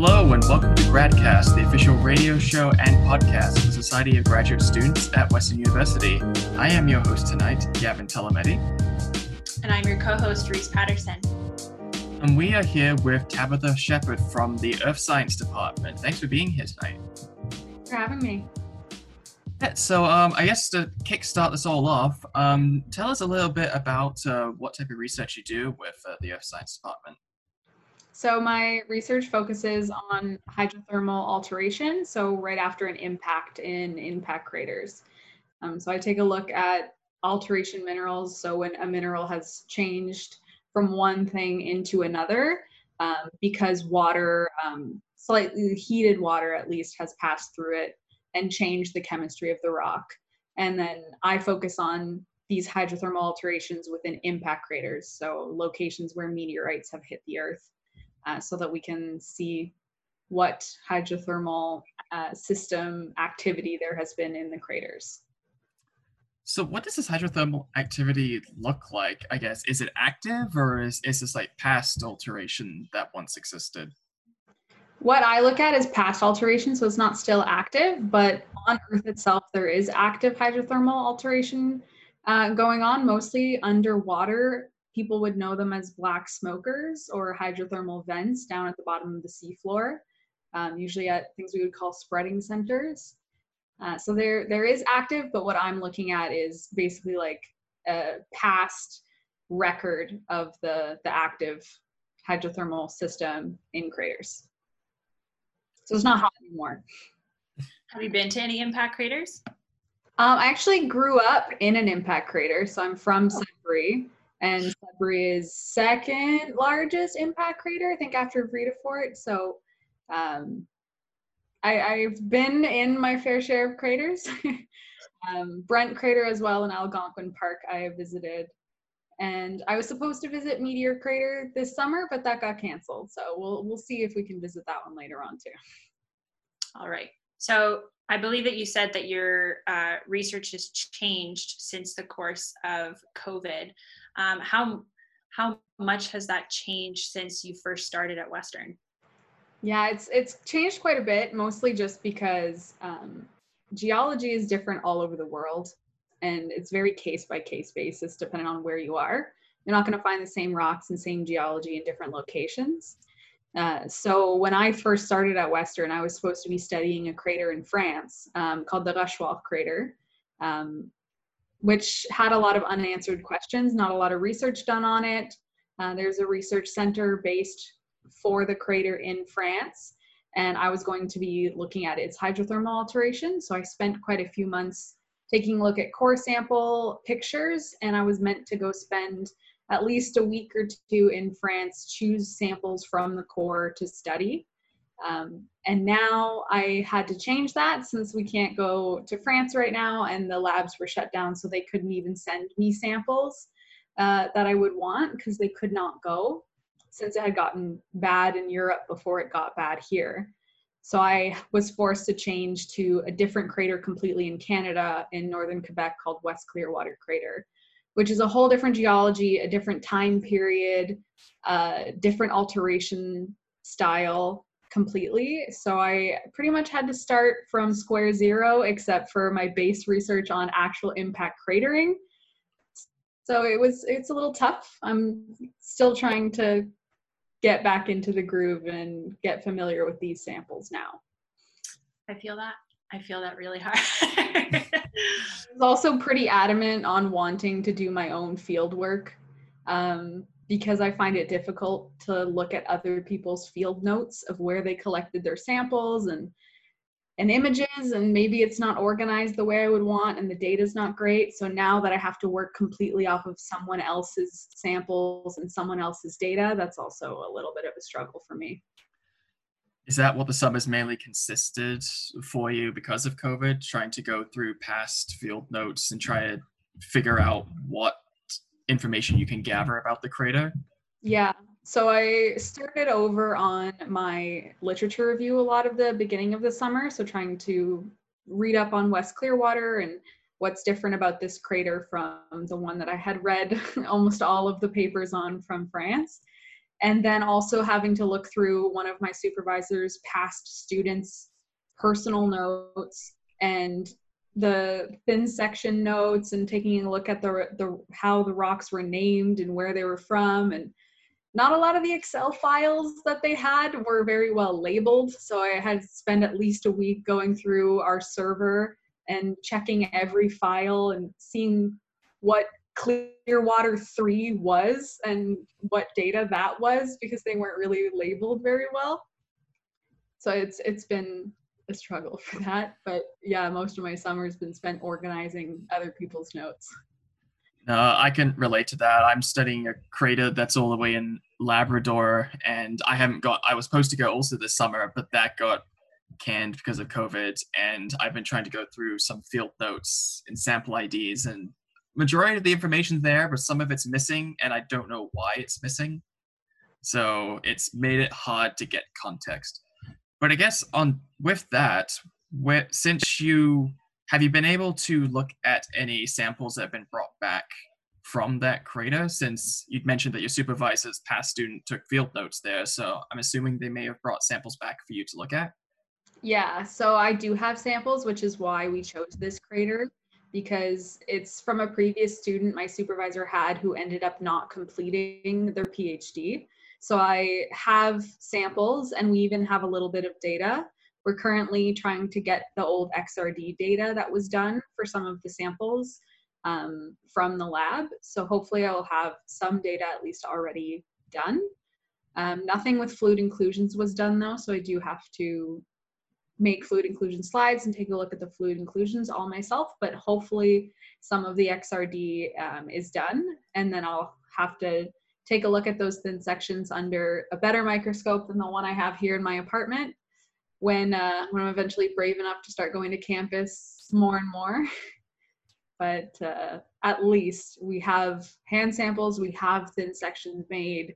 Hello and welcome to Gradcast, the official radio show and podcast of the Society of Graduate Students at Western University. I am your host tonight, Gavin Telemetti. And I'm your co-host, Reese Patterson. And we are here with Tabitha Shepard from the Earth Science Department. Thanks for being here tonight. for having me. So um, I guess to kickstart this all off, um, tell us a little bit about uh, what type of research you do with uh, the Earth Science Department. So my research focuses on hydrothermal alteration, so right after an impact in impact craters. Um, so I take a look at alteration minerals, so when a mineral has changed from one thing into another, um, because water, um, slightly heated water at least, has passed through it and changed the chemistry of the rock. And then I focus on these hydrothermal alterations within impact craters, so locations where meteorites have hit the earth uh, so that we can see what hydrothermal uh, system activity there has been in the craters. So, what does this hydrothermal activity look like? I guess is it active or is, is this like past alteration that once existed? What I look at is past alteration, so it's not still active, but on Earth itself, there is active hydrothermal alteration uh, going on, mostly underwater people would know them as black smokers or hydrothermal vents down at the bottom of the seafloor, um, usually at things we would call spreading centers. Uh, so there, there is active, but what I'm looking at is basically like a past record of the, the active hydrothermal system in craters. So it's not hot anymore. Have you been to any impact craters? Um, I actually grew up in an impact crater, so I'm from Sudbury and Sudbury is second largest impact crater, I think, after Vredefort. So um, I, I've been in my fair share of craters. um, Brent Crater as well in Algonquin Park I visited. And I was supposed to visit Meteor Crater this summer, but that got canceled. So we'll we'll see if we can visit that one later on too. All right. So I believe that you said that your uh, research has changed since the course of COVID. Um, how how much has that changed since you first started at Western? Yeah, it's it's changed quite a bit, mostly just because um, geology is different all over the world, and it's very case by case basis depending on where you are. You're not going to find the same rocks and same geology in different locations. Uh, so when I first started at Western, I was supposed to be studying a crater in France um, called the Rochechouart crater. Um, which had a lot of unanswered questions, not a lot of research done on it. Uh, there's a research center based for the crater in France, and I was going to be looking at its hydrothermal alteration. So I spent quite a few months taking a look at core sample pictures, and I was meant to go spend at least a week or two in France, choose samples from the core to study. Um, and now I had to change that since we can't go to France right now and the labs were shut down, so they couldn't even send me samples uh, that I would want because they could not go since it had gotten bad in Europe before it got bad here. So I was forced to change to a different crater completely in Canada in northern Quebec called West Clearwater Crater, which is a whole different geology, a different time period, uh, different alteration style completely. So I pretty much had to start from square zero, except for my base research on actual impact cratering. So it was it's a little tough. I'm still trying to get back into the groove and get familiar with these samples now. I feel that. I feel that really hard. I was also pretty adamant on wanting to do my own field work. Um, because I find it difficult to look at other people's field notes of where they collected their samples and and images and maybe it's not organized the way I would want and the data's not great. So now that I have to work completely off of someone else's samples and someone else's data, that's also a little bit of a struggle for me. Is that what the summers mainly consisted for you because of COVID, trying to go through past field notes and try to figure out what information you can gather about the crater? Yeah. So I started over on my literature review a lot of the beginning of the summer. So trying to read up on West Clearwater and what's different about this crater from the one that I had read almost all of the papers on from France. and then also having to look through one of my supervisors past students personal notes and the thin section notes and taking a look at the the how the rocks were named and where they were from and not a lot of the excel files that they had were very well labeled so i had to spend at least a week going through our server and checking every file and seeing what Clearwater 3 was and what data that was because they weren't really labeled very well. So it's it's been a struggle for that. But yeah, most of my summer has been spent organizing other people's notes. Uh, I can relate to that. I'm studying a crater that's all the way in Labrador, and I haven't got. I was supposed to go also this summer, but that got canned because of COVID. And I've been trying to go through some field notes and sample IDs, and majority of the information's there, but some of it's missing, and I don't know why it's missing. So it's made it hard to get context. But I guess on with that, where, since you have you been able to look at any samples that have been brought back from that crater? Since you'd mentioned that your supervisor's past student took field notes there so i'm assuming they may have brought samples back for you to look at? Yeah so i do have samples which is why we chose this crater because it's from a previous student my supervisor had who ended up not completing their phd so I have samples and we even have a little bit of data. We're currently trying to get the old XRD data that was done for some of the samples um, from the lab. So hopefully I'll have some data at least already done. Um, nothing with fluid inclusions was done though, so I do have to make fluid inclusion slides and take a look at the fluid inclusions all myself, but hopefully some of the XRD um, is done and then I'll have to take a look at those thin sections under a better microscope than the one I have here in my apartment when uh, when I'm eventually brave enough to start going to campus more and more. but uh, at least we have hand samples, we have thin sections made.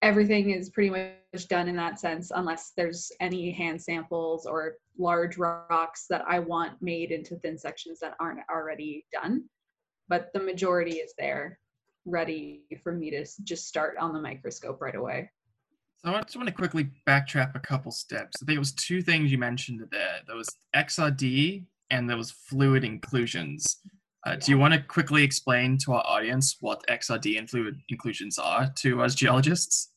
Everything is pretty much done in that sense, unless there's any hand samples or large rocks that I want made into thin sections that aren't already done. But the majority is there ready for me to just start on the microscope right away. So I just want to quickly backtrack a couple steps. I think it was two things you mentioned there. There was XRD and there was fluid inclusions. Uh, do you want to quickly explain to our audience what XRD and fluid inclusions are to us geologists?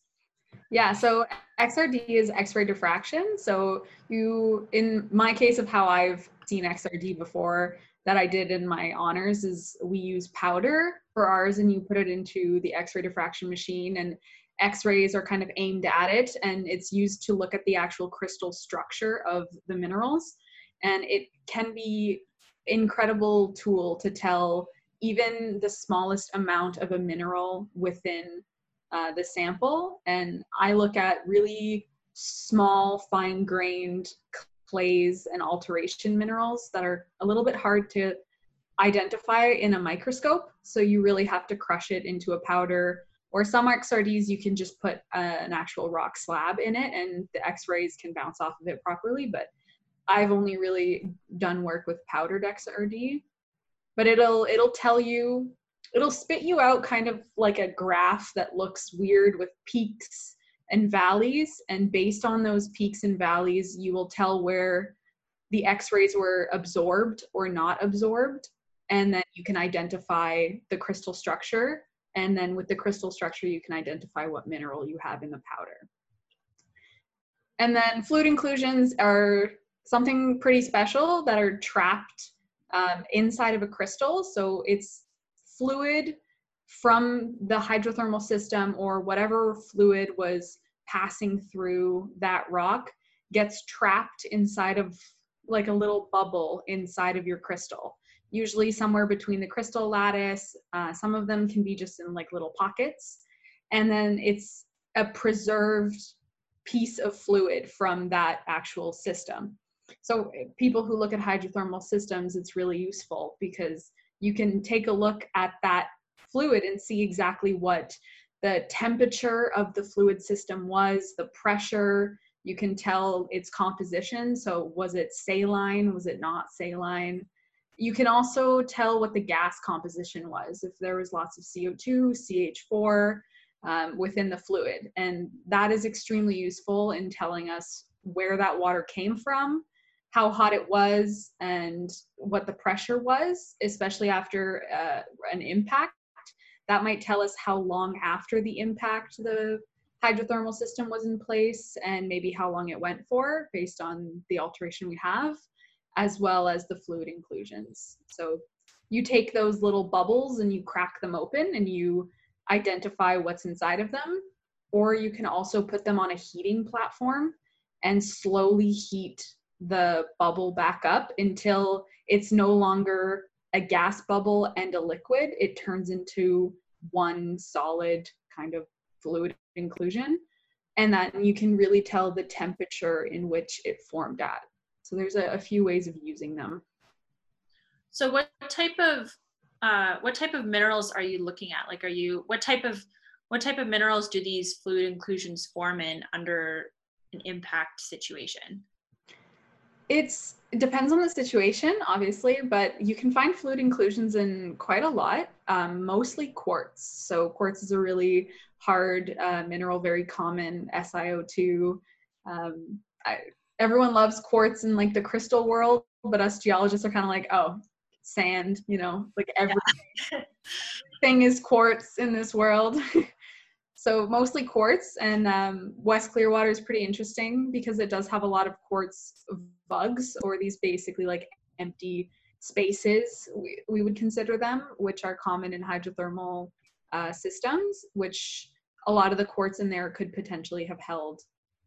Yeah, so XRD is X-ray diffraction. So you, in my case of how I've seen XRD before, that I did in my honors is we use powder for ours and you put it into the x-ray diffraction machine and x-rays are kind of aimed at it and it's used to look at the actual crystal structure of the minerals. And it can be incredible tool to tell even the smallest amount of a mineral within uh, the sample. And i look at really small fine grained clays and alteration minerals that are a little bit hard to identify in a microscope. So you really have to crush it into a powder. Or some XRDs, you can just put a, an actual rock slab in it and the x-rays can bounce off of it properly. But I've only really done work with powdered XRD. But it'll it'll tell you, it'll spit you out kind of like a graph that looks weird with peaks and valleys. And based on those peaks and valleys, you will tell where the x-rays were absorbed or not absorbed. And then you can identify the crystal structure. And then with the crystal structure, you can identify what mineral you have in the powder. And then fluid inclusions are something pretty special that are trapped um, inside of a crystal. So it's fluid from the hydrothermal system or whatever fluid was passing through that rock gets trapped inside of like a little bubble inside of your crystal. Usually somewhere between the crystal lattice uh, some of them can be just in like little pockets. And then it's a preserved piece of fluid from that actual system. So people who look at hydrothermal systems it's really useful because you can take a look at that fluid and see exactly what the temperature of the fluid system was, the pressure, you can tell its composition. So was it saline? Was it not saline? You can also tell what the gas composition was. If there was lots of CO2, CH4, um, within the fluid. And that is extremely useful in telling us where that water came from, how hot it was, and what the pressure was, especially after uh, an impact. That might tell us how long after the impact the hydrothermal system was in place and maybe how long it went for based on the alteration we have, as well as the fluid inclusions. So you take those little bubbles and you crack them open and you identify what's inside of them. Or you can also put them on a heating platform and slowly heat the bubble back up until it's no longer a gas bubble and a liquid. It turns into one solid kind of fluid inclusion. And that you can really tell the temperature in which it formed at. So there's a, a few ways of using them. So what type of uh, what type of minerals are you looking at? Like, are you what type of what type of minerals do these fluid inclusions form in under an impact situation? It's it depends on the situation, obviously, but you can find fluid inclusions in quite a lot, um, mostly quartz. So quartz is a really hard uh, mineral, very common SiO2. Um, I, everyone loves quartz in like the crystal world, but us geologists are kind of like, oh, sand, you know, like everything, yeah. is quartz in this world. so mostly quartz and um, West Clearwater is pretty interesting because it does have a lot of quartz vugs or these basically like empty spaces, we, we would consider them, which are common in hydrothermal uh, systems, which a lot of the quartz in there could potentially have held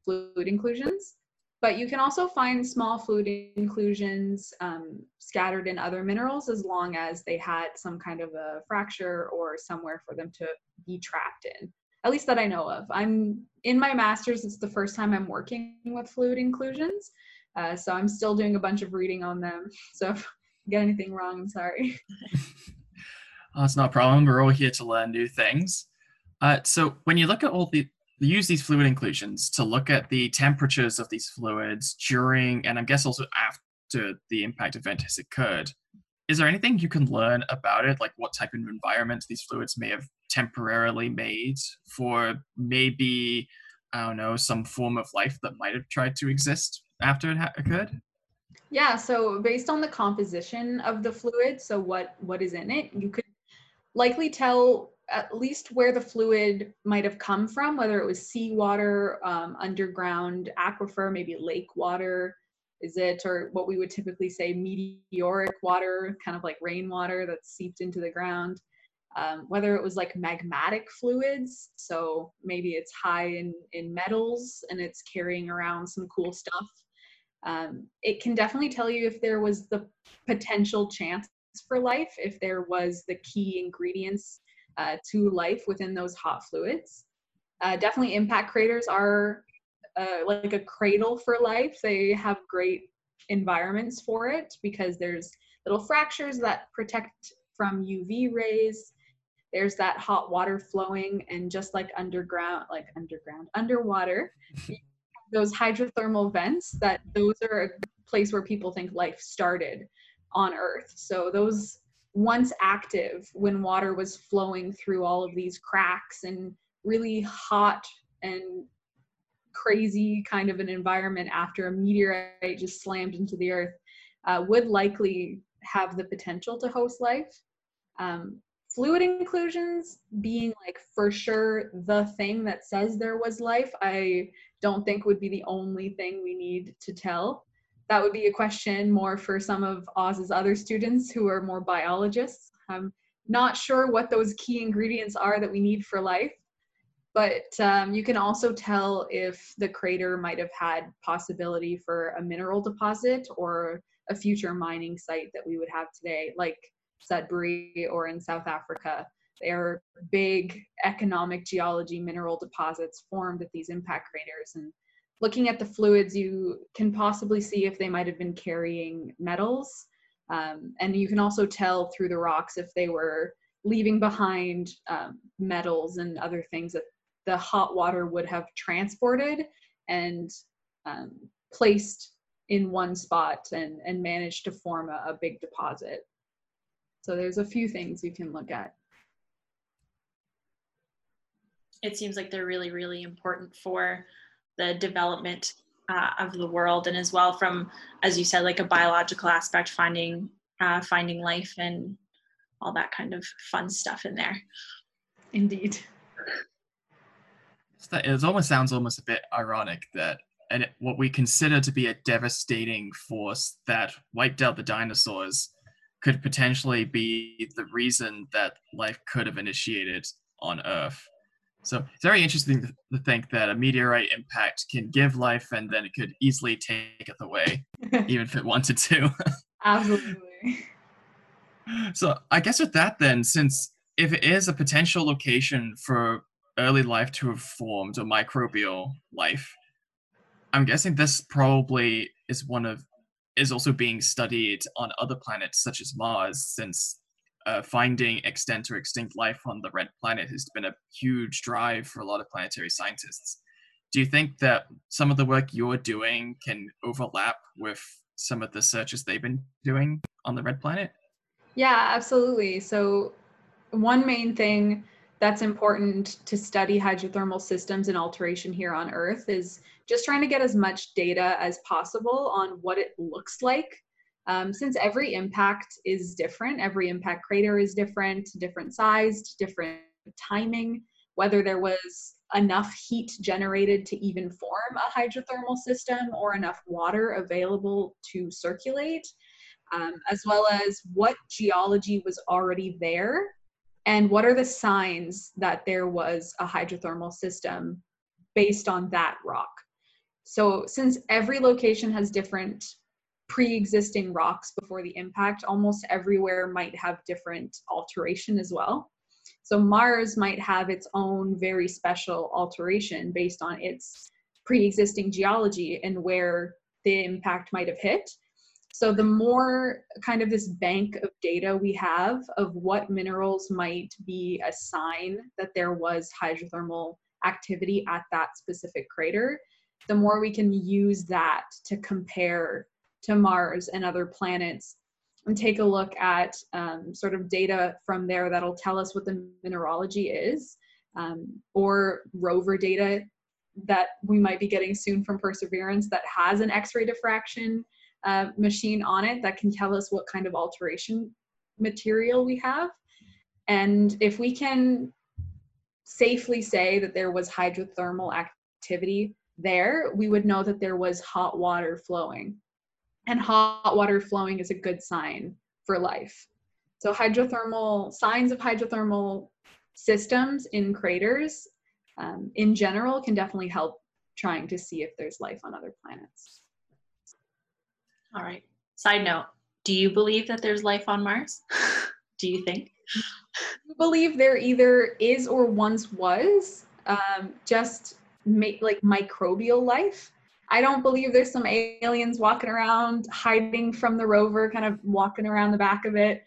fluid inclusions. But you can also find small fluid inclusions um, scattered in other minerals as long as they had some kind of a fracture or somewhere for them to be trapped in. At least that I know of. I'm in my master's, it's the first time I'm working with fluid inclusions. Uh, so I'm still doing a bunch of reading on them. So if I get anything wrong, I'm sorry. oh, it's not a problem. We're all here to learn new things. Uh, so when you look at all the use these fluid inclusions to look at the temperatures of these fluids during and I guess also after the impact event has occurred. Is there anything you can learn about it, like what type of environment these fluids may have temporarily made for maybe, I don't know, some form of life that might have tried to exist after it ha- occurred? Yeah, so based on the composition of the fluid, so what what is in it, you could likely tell at least where the fluid might have come from, whether it was seawater, um, underground aquifer, maybe lake water, is it, or what we would typically say meteoric water, kind of like rainwater that's seeped into the ground. Um, whether it was like magmatic fluids, so maybe it's high in, in metals and it's carrying around some cool stuff. Um, it can definitely tell you if there was the potential chance for life, if there was the key ingredients uh, to life within those hot fluids. Uh, definitely impact craters are uh, like a cradle for life. They have great environments for it because there's little fractures that protect from UV rays. There's that hot water flowing, and just like underground, like underground, underwater, those hydrothermal vents, that those are a place where people think life started on Earth. So those once active when water was flowing through all of these cracks and really hot and crazy kind of an environment after a meteorite just slammed into the earth uh, would likely have the potential to host life. Um, fluid inclusions being like for sure the thing that says there was life, I don't think would be the only thing we need to tell that would be a question more for some of Oz's other students who are more biologists. I'm not sure what those key ingredients are that we need for life, but um, you can also tell if the crater might have had possibility for a mineral deposit or a future mining site that we would have today, like Sudbury or in South Africa. They are big economic geology mineral deposits formed at these impact craters. And looking at the fluids, you can possibly see if they might have been carrying metals. Um, and you can also tell through the rocks if they were leaving behind um, metals and other things that the hot water would have transported and um, placed in one spot and, and managed to form a, a big deposit. So there's a few things you can look at. It seems like they're really, really important for the development uh, of the world, and as well from, as you said, like a biological aspect, finding uh, finding life and all that kind of fun stuff in there. Indeed. It almost sounds almost a bit ironic that and what we consider to be a devastating force that wiped out the dinosaurs could potentially be the reason that life could have initiated on Earth. So it's very interesting to think that a meteorite impact can give life and then it could easily take it away, even if it wanted to. Absolutely. So I guess with that then, since if it is a potential location for early life to have formed or microbial life, I'm guessing this probably is one of is also being studied on other planets such as Mars, since uh, finding extant or extinct life on the red planet has been a huge drive for a lot of planetary scientists. Do you think that some of the work you're doing can overlap with some of the searches they've been doing on the red planet? Yeah, absolutely. So, one main thing that's important to study hydrothermal systems and alteration here on Earth is just trying to get as much data as possible on what it looks like. Um, since every impact is different, every impact crater is different, different sized, different timing, whether there was enough heat generated to even form a hydrothermal system or enough water available to circulate, um, as well as what geology was already there and what are the signs that there was a hydrothermal system based on that rock. So since every location has different pre-existing rocks before the impact almost everywhere might have different alteration as well. So mars might have its own very special alteration based on its pre-existing geology and where the impact might have hit. So the more kind of this bank of data we have of what minerals might be a sign that there was hydrothermal activity at that specific crater, the more we can use that to compare to Mars and other planets and take a look at um, sort of data from there that'll tell us what the mineralogy is um, or rover data that we might be getting soon from Perseverance that has an X-ray diffraction uh, machine on it that can tell us what kind of alteration material we have. And if we can safely say that there was hydrothermal activity there, we would know that there was hot water flowing. And hot water flowing is a good sign for life. So, hydrothermal signs of hydrothermal systems in craters um, in general can definitely help trying to see if there's life on other planets. All right. Side note Do you believe that there's life on Mars? Do you think? I believe there either is or once was um, just ma- like microbial life. I don't believe there's some aliens walking around hiding from the rover, kind of walking around the back of it,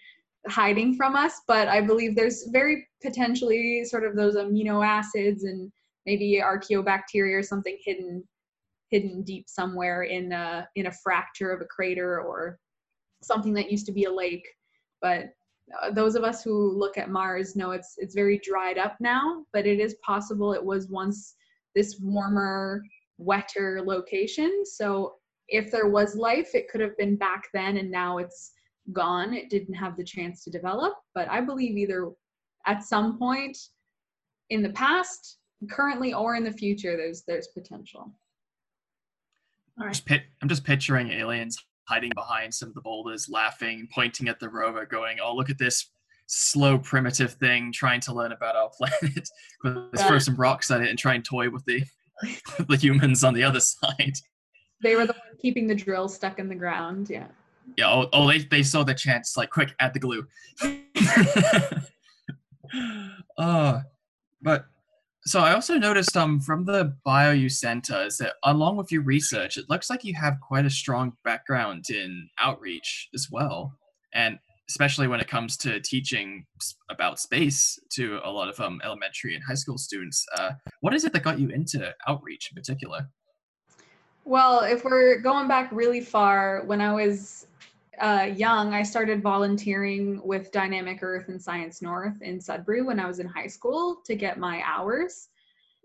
hiding from us. But I believe there's very potentially sort of those amino acids and maybe archaeobacteria or something hidden hidden deep somewhere in a in a fracture of a crater or something that used to be a lake but uh, those of us who look at mars know it's it's very dried up now but it is possible it was once this warmer wetter location. So if there was life it could have been back then and now it's gone. It didn't have the chance to develop. But i believe either at some point in the past currently or in the future there's there's potential. Right. Just pit, I'm just picturing aliens hiding behind some of the boulders, laughing, pointing at the rover, going, "Oh, look at this slow, primitive thing trying to learn about our planet. Let's throw some rocks at it and try and toy with the the humans on the other side." They were the one keeping the drill stuck in the ground. Yeah. Yeah. Oh, oh they they saw the chance. Like, quick, add the glue. uh, but so I also noticed um from the bio you sent us that along with your research, it looks like you have quite a strong background in outreach as well, and especially when it comes to teaching about space to a lot of um, elementary and high school students. Uh, what is it that got you into outreach in particular? Well, if we're going back really far, when I was uh, young, I started volunteering with Dynamic Earth and Science North in Sudbury when I was in high school to get my hours.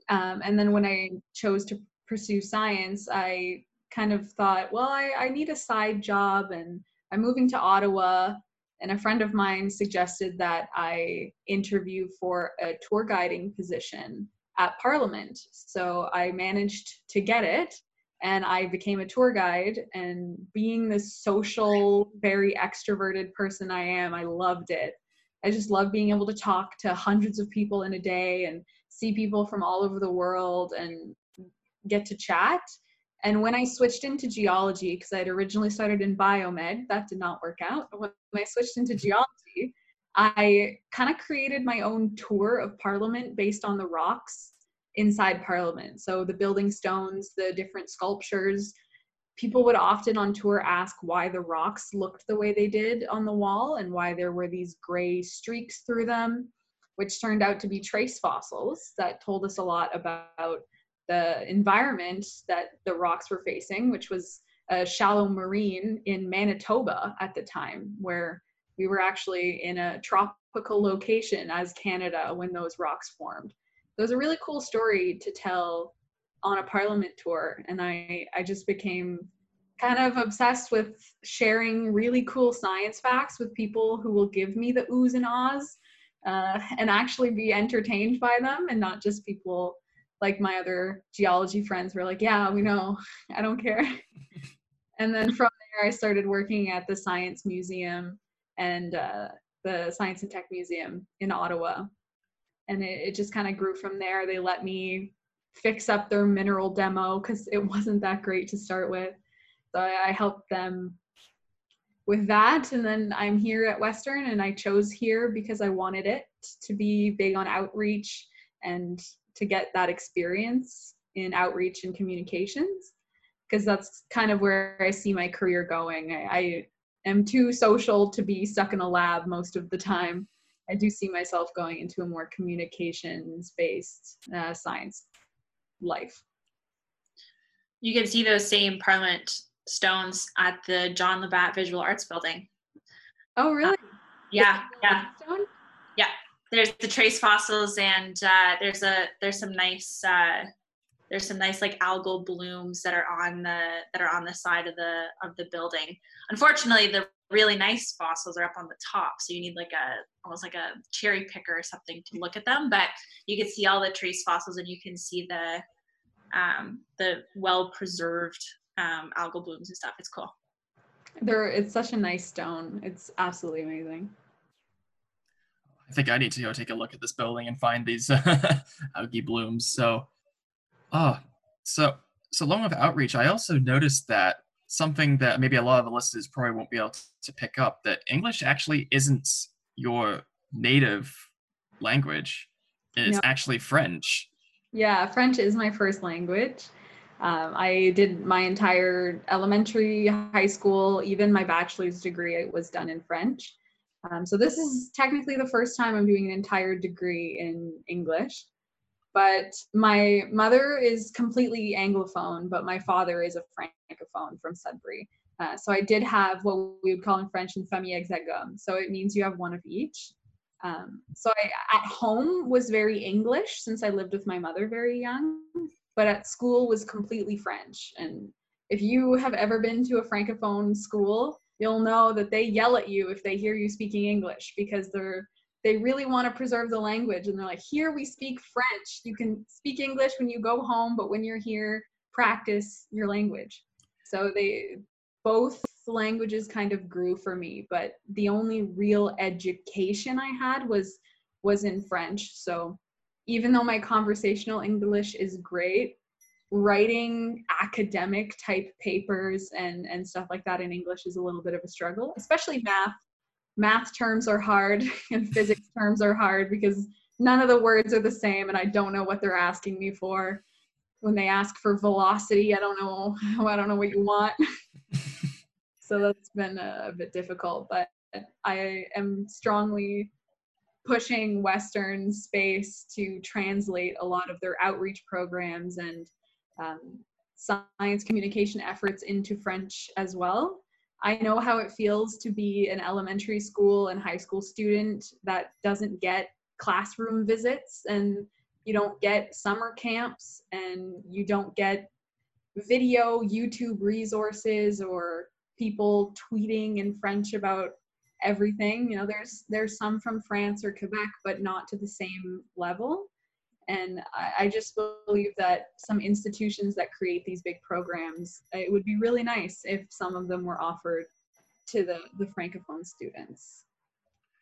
Um, and then when I chose to pursue science, I kind of thought, well, I, I need a side job and I'm moving to Ottawa. And a friend of mine suggested that I interview for a tour guiding position at Parliament. So I managed to get it and I became a tour guide. And being the social, very extroverted person I am, I loved it. I just love being able to talk to hundreds of people in a day and see people from all over the world and get to chat. And when I switched into geology, because I had originally started in biomed, that did not work out. When I switched into mm-hmm. geology, I kind of created my own tour of Parliament based on the rocks inside Parliament. So the building stones, the different sculptures. People would often on tour ask why the rocks looked the way they did on the wall and why there were these gray streaks through them, which turned out to be trace fossils that told us a lot about the environment that the rocks were facing, which was a shallow marine in Manitoba at the time, where we were actually in a tropical location as Canada when those rocks formed. It was a really cool story to tell on a parliament tour, and I, I just became kind of obsessed with sharing really cool science facts with people who will give me the oohs and ahs uh, and actually be entertained by them and not just people like my other geology friends were like, yeah, we know, I don't care. and then from there, I started working at the Science Museum and uh, the Science and Tech Museum in Ottawa. And it, it just kind of grew from there. They let me fix up their mineral demo because it wasn't that great to start with. So I, I helped them with that. And then I'm here at Western and I chose here because I wanted it to be big on outreach and to get that experience in outreach and communications because that's kind of where I see my career going. I, I, am too social to be stuck in a lab most of the time. I do see myself going into a more communications based uh, science life. You can see those same Parliament stones at the John Labatt Visual Arts Building. Oh, really? Uh, yeah, yeah. Stone? There's the trace fossils and uh, there's a there's some nice uh, there's some nice like algal blooms that are on the that are on the side of the of the building. Unfortunately, the really nice fossils are up on the top, so you need like a almost like a cherry picker or something to look at them. But you can see all the trace fossils and you can see the um, the well preserved um, algal blooms and stuff. It's cool. There, it's such a nice stone. It's absolutely amazing. I think I need to go take a look at this building and find these algae blooms. So, oh, so so along with outreach, I also noticed that something that maybe a lot of the listeners probably won't be able to pick up that English actually isn't your native language. It's no. actually French. Yeah, French is my first language. Um, I did my entire elementary, high school, even my bachelor's degree was done in French. Um, so this is technically the first time I'm doing an entire degree in English. But my mother is completely Anglophone, but my father is a Francophone from Sudbury. Uh, so I did have what we would call in French in famille exogame. So it means you have one of each. Um, so I, at home was very English since I lived with my mother very young, but at school was completely French. And if you have ever been to a Francophone school, you'll know that they yell at you if they hear you speaking English because they're they really want to preserve the language and they're like here we speak French. You can speak English when you go home but when you're here practice your language. So they both languages kind of grew for me but the only real education I had was was in French. So even though my conversational English is great writing academic type papers and and stuff like that in english is a little bit of a struggle especially math. Math terms are hard and physics terms are hard because none of the words are the same and i don't know what they're asking me for. When they ask for velocity i don't know i don't know what you want. So that's been a, a bit difficult but i am strongly pushing western space to translate a lot of their outreach programs and um, science communication efforts into French as well. I know how it feels to be an elementary school and high school student that doesn't get classroom visits and you don't get summer camps and you don't get video YouTube resources or people tweeting in French about everything. You know, there's there's some from France or Quebec, but not to the same level. And I, I just believe that some institutions that create these big programs, uh, it would be really nice if some of them were offered to the, the Francophone students.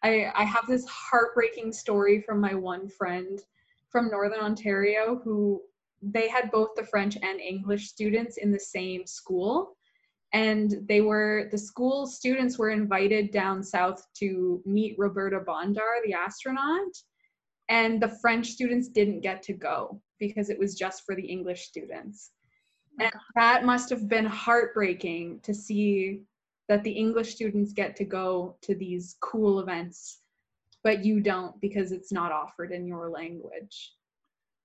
I, I have this heartbreaking story from my one friend from Northern Ontario who they had both the French and English students in the same school. And they were, the school students were invited down south to meet Roberta Bondar, the astronaut. And the French students didn't get to go because it was just for the English students. And that must have been heartbreaking to see that the English students get to go to these cool events, but you don't because it's not offered in your language.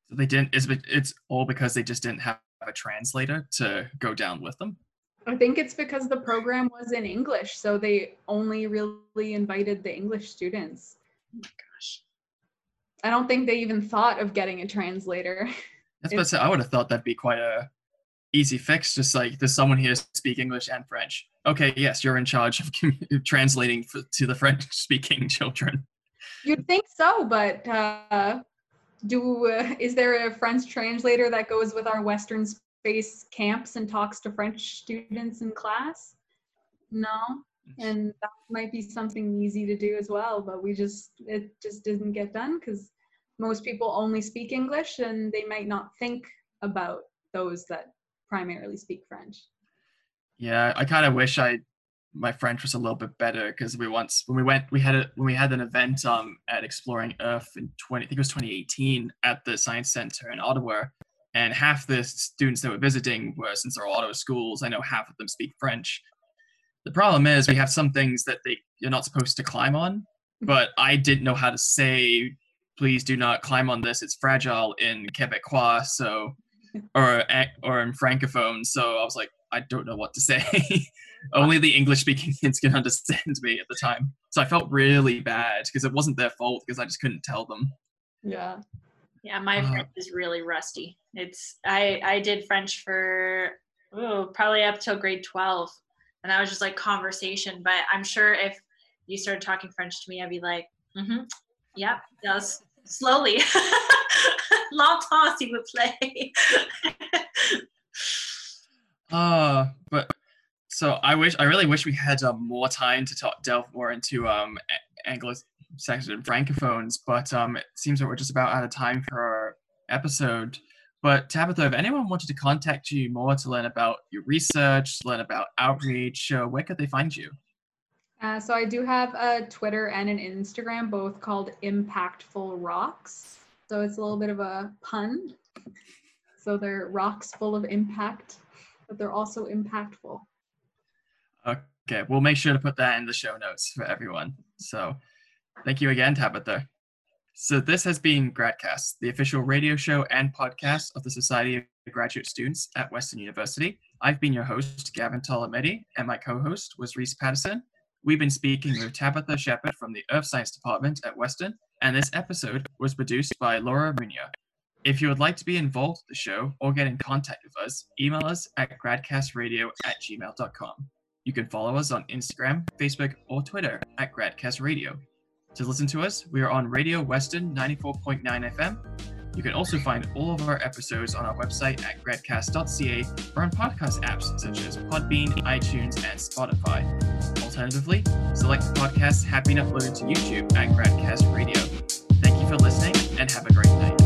So they didn't. Is it- it's all because they just didn't have a translator to go down with them. I think it's because the program was in English, so they only really invited the English students. Gosh. I don't think they even thought of getting a translator. That's what I said. I would have thought that'd be quite a easy fix. Just like there's someone here speak English and French. Okay, yes, you're in charge of translating for, to the French-speaking children. You'd think so, but uh, do uh, is there a French translator that goes with our Western space camps and talks to French students in class? No, and that might be something easy to do as well, but we just it just didn't get done because most people only speak English and they might not think about those that primarily speak French. Yeah, I kind of wish I my French was a little bit better because we once when we went we had a when we had an event um at Exploring Earth in 20 I think it was 2018 at the Science Center in Ottawa, and half the students that were visiting were since they're all Ottawa schools. I know half of them speak French. The problem is we have some things that they you're not supposed to climb on, but I didn't know how to say please do not climb on this. It's fragile in Quebecois, so or or in francophone. So I was like, I don't know what to say. Only the English speaking kids can understand me at the time. So I felt really bad because it wasn't their fault because I just couldn't tell them. Yeah. Yeah, my Uh, French is really rusty. It's I I did French for oh, probably up till grade 12 and that was just like conversation, but I'm sure if you started talking French to me I'd be like, mm-hmm Yep, was slowly. Longtemps, s'il vous plaît." Uh, but so I wish I really wish we had um, more time to talk delve more into um Anglo-Saxon and francophones, but um it seems that we're just about out of time for our episode. But Tabitha, if anyone wanted to contact you more to learn about your research, learn about outreach, uh, where could they find you? Uh, so I do have a Twitter and an Instagram, both called Impactful Rocks. So it's a little bit of a pun. So they're rocks full of impact, but they're also impactful. Okay, we'll make sure to put that in the show notes for everyone. So thank you again, Tabitha. So this has been Gradcast, the official radio show and podcast of the Society of Graduate Students at Western University. I've been your host, Gavin Tolomedi, and my co-host was Reese Patterson. We've been speaking with Tabitha Shepard from the Earth Science Department at Western, and this episode was produced by Laura Munoz. If you would like to be involved with the show or get in contact with us, email us at gradcastradio at gmail.com. You can follow us on Instagram, Facebook, or Twitter at Gradcast Radio. To listen to us, we are on Radio Western 94.9 FM. You can also find all of our episodes on our website at gradcast.ca or on podcast apps such as Podbean, iTunes, and Spotify. Alternatively, select the podcast have been uploaded to YouTube at Gradcast Radio. Thank you for listening and have a great night.